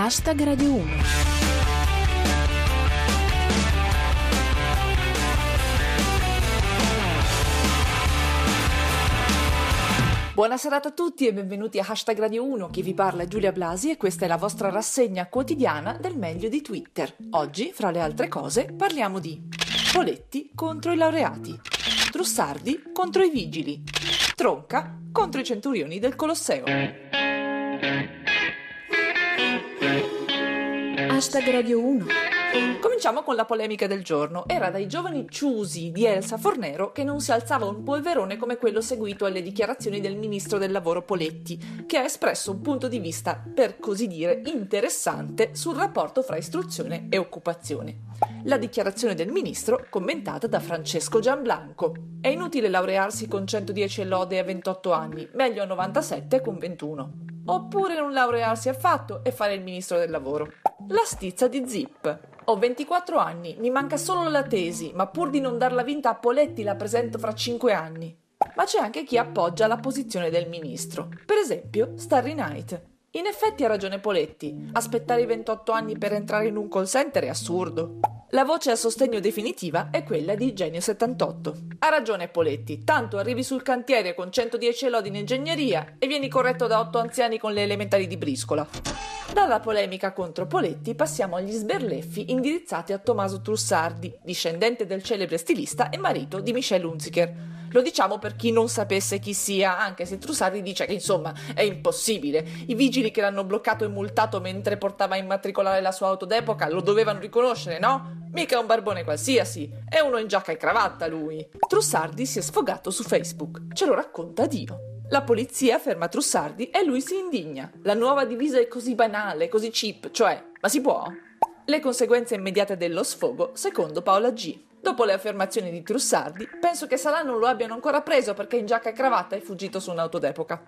Hashtag Radio 1. Buona serata a tutti e benvenuti a Hashtag Radio 1, chi vi parla è Giulia Blasi e questa è la vostra rassegna quotidiana del meglio di Twitter. Oggi, fra le altre cose, parliamo di Poletti contro i laureati, Trussardi contro i vigili, Tronca contro i centurioni del Colosseo. Hashtag Radio 1. Cominciamo con la polemica del giorno. Era dai giovani ciusi di Elsa Fornero che non si alzava un polverone come quello seguito alle dichiarazioni del ministro del lavoro Poletti, che ha espresso un punto di vista, per così dire, interessante sul rapporto fra istruzione e occupazione. La dichiarazione del ministro, commentata da Francesco Gianblanco. È inutile laurearsi con 110 lode a 28 anni, meglio a 97 con 21. Oppure non laurearsi affatto e fare il ministro del lavoro. La stizza di Zip. Ho 24 anni, mi manca solo la tesi, ma pur di non darla vinta a Poletti la presento fra 5 anni. Ma c'è anche chi appoggia la posizione del ministro. Per esempio, Starry Night. In effetti ha ragione Poletti. Aspettare i 28 anni per entrare in un call center è assurdo. La voce a sostegno definitiva è quella di Genio 78. Ha ragione Poletti, tanto arrivi sul cantiere con 110 lodi in ingegneria e vieni corretto da 8 anziani con le elementari di briscola. Dalla polemica contro Poletti passiamo agli sberleffi indirizzati a Tommaso Trussardi, discendente del celebre stilista e marito di Michelle Hunziker. Lo diciamo per chi non sapesse chi sia, anche se Trussardi dice che insomma è impossibile. I vigili che l'hanno bloccato e multato mentre portava a immatricolare la sua auto d'epoca lo dovevano riconoscere, no? Mica un barbone qualsiasi, è uno in giacca e cravatta lui. Trussardi si è sfogato su Facebook, ce lo racconta Dio. La polizia ferma Trussardi e lui si indigna. La nuova divisa è così banale, così cheap, cioè, ma si può? Le conseguenze immediate dello sfogo, secondo Paola G. Dopo le affermazioni di Trussardi, penso che Salà non lo abbiano ancora preso perché in giacca e cravatta è fuggito su un'auto d'epoca.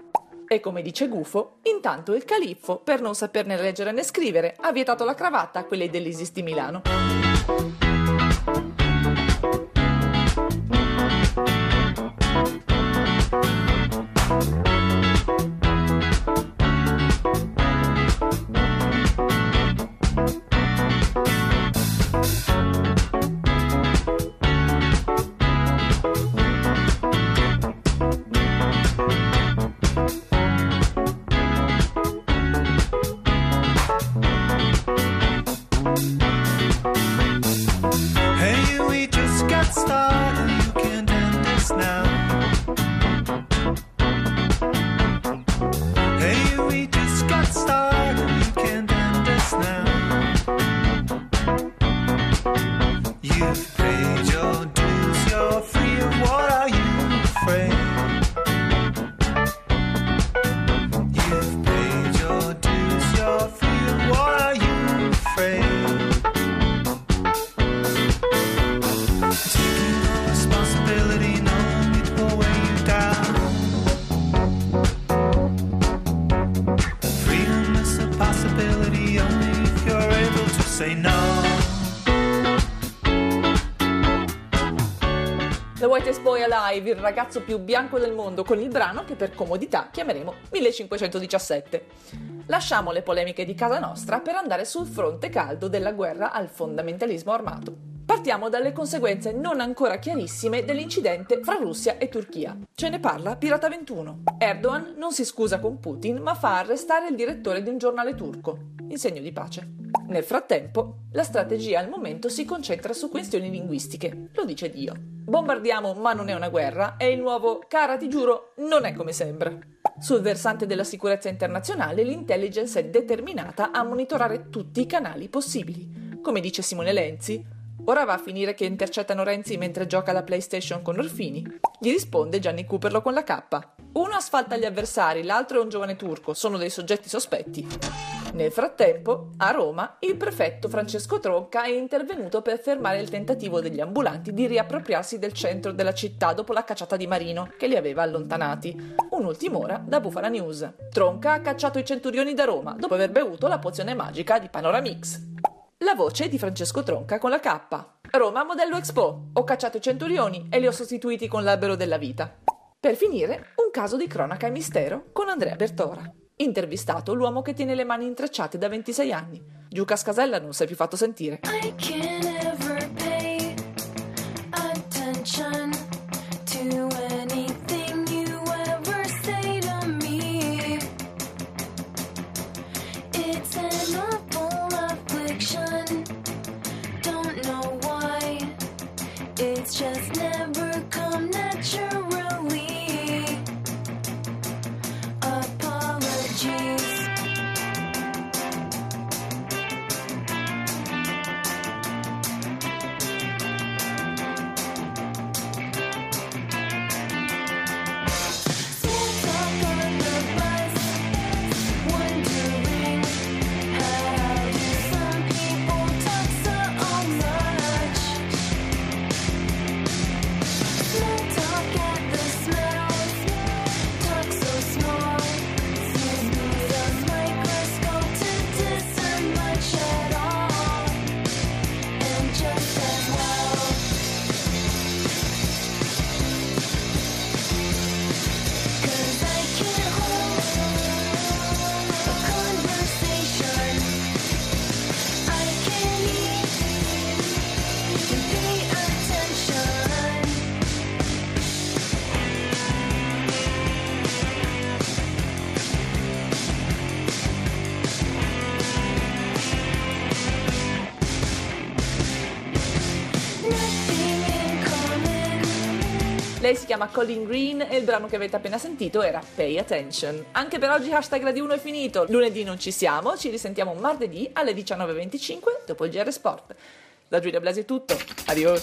E come dice Gufo, intanto il califfo, per non saperne leggere né scrivere, ha vietato la cravatta a quelli dell'Isis di Milano. start. Say no. The Whitest Boy Alive, il ragazzo più bianco del mondo, con il brano che per comodità chiameremo 1517. Lasciamo le polemiche di casa nostra per andare sul fronte caldo della guerra al fondamentalismo armato. Partiamo dalle conseguenze non ancora chiarissime dell'incidente fra Russia e Turchia. Ce ne parla Pirata 21. Erdogan non si scusa con Putin, ma fa arrestare il direttore di un giornale turco, in segno di pace. Nel frattempo, la strategia al momento si concentra su questioni linguistiche, lo dice Dio. Bombardiamo ma non è una guerra è il nuovo cara ti giuro non è come sembra. Sul versante della sicurezza internazionale l'intelligence è determinata a monitorare tutti i canali possibili. Come dice Simone Lenzi, ora va a finire che intercettano Renzi mentre gioca alla PlayStation con Orfini. Gli risponde Gianni Cooperlo con la K. Uno asfalta gli avversari, l'altro è un giovane turco, sono dei soggetti sospetti. Nel frattempo, a Roma, il prefetto Francesco Tronca è intervenuto per fermare il tentativo degli ambulanti di riappropriarsi del centro della città dopo la cacciata di Marino, che li aveva allontanati. Un'ultima ora da Bufala News. Tronca ha cacciato i centurioni da Roma dopo aver bevuto la pozione magica di Panoramix. La voce di Francesco Tronca con la K. Roma modello Expo. Ho cacciato i centurioni e li ho sostituiti con l'albero della vita. Per finire, un caso di cronaca e mistero con Andrea Bertora. Intervistato l'uomo che tiene le mani intrecciate da 26 anni. Giù Cascasella non si è più fatto sentire. Me. It's an Lei si chiama Colin Green e il brano che avete appena sentito era Pay Attention. Anche per oggi hashtag Radio 1 è finito. Lunedì non ci siamo, ci risentiamo martedì alle 19.25 dopo il GR Sport. Da Giulia Blasi è tutto. Adios.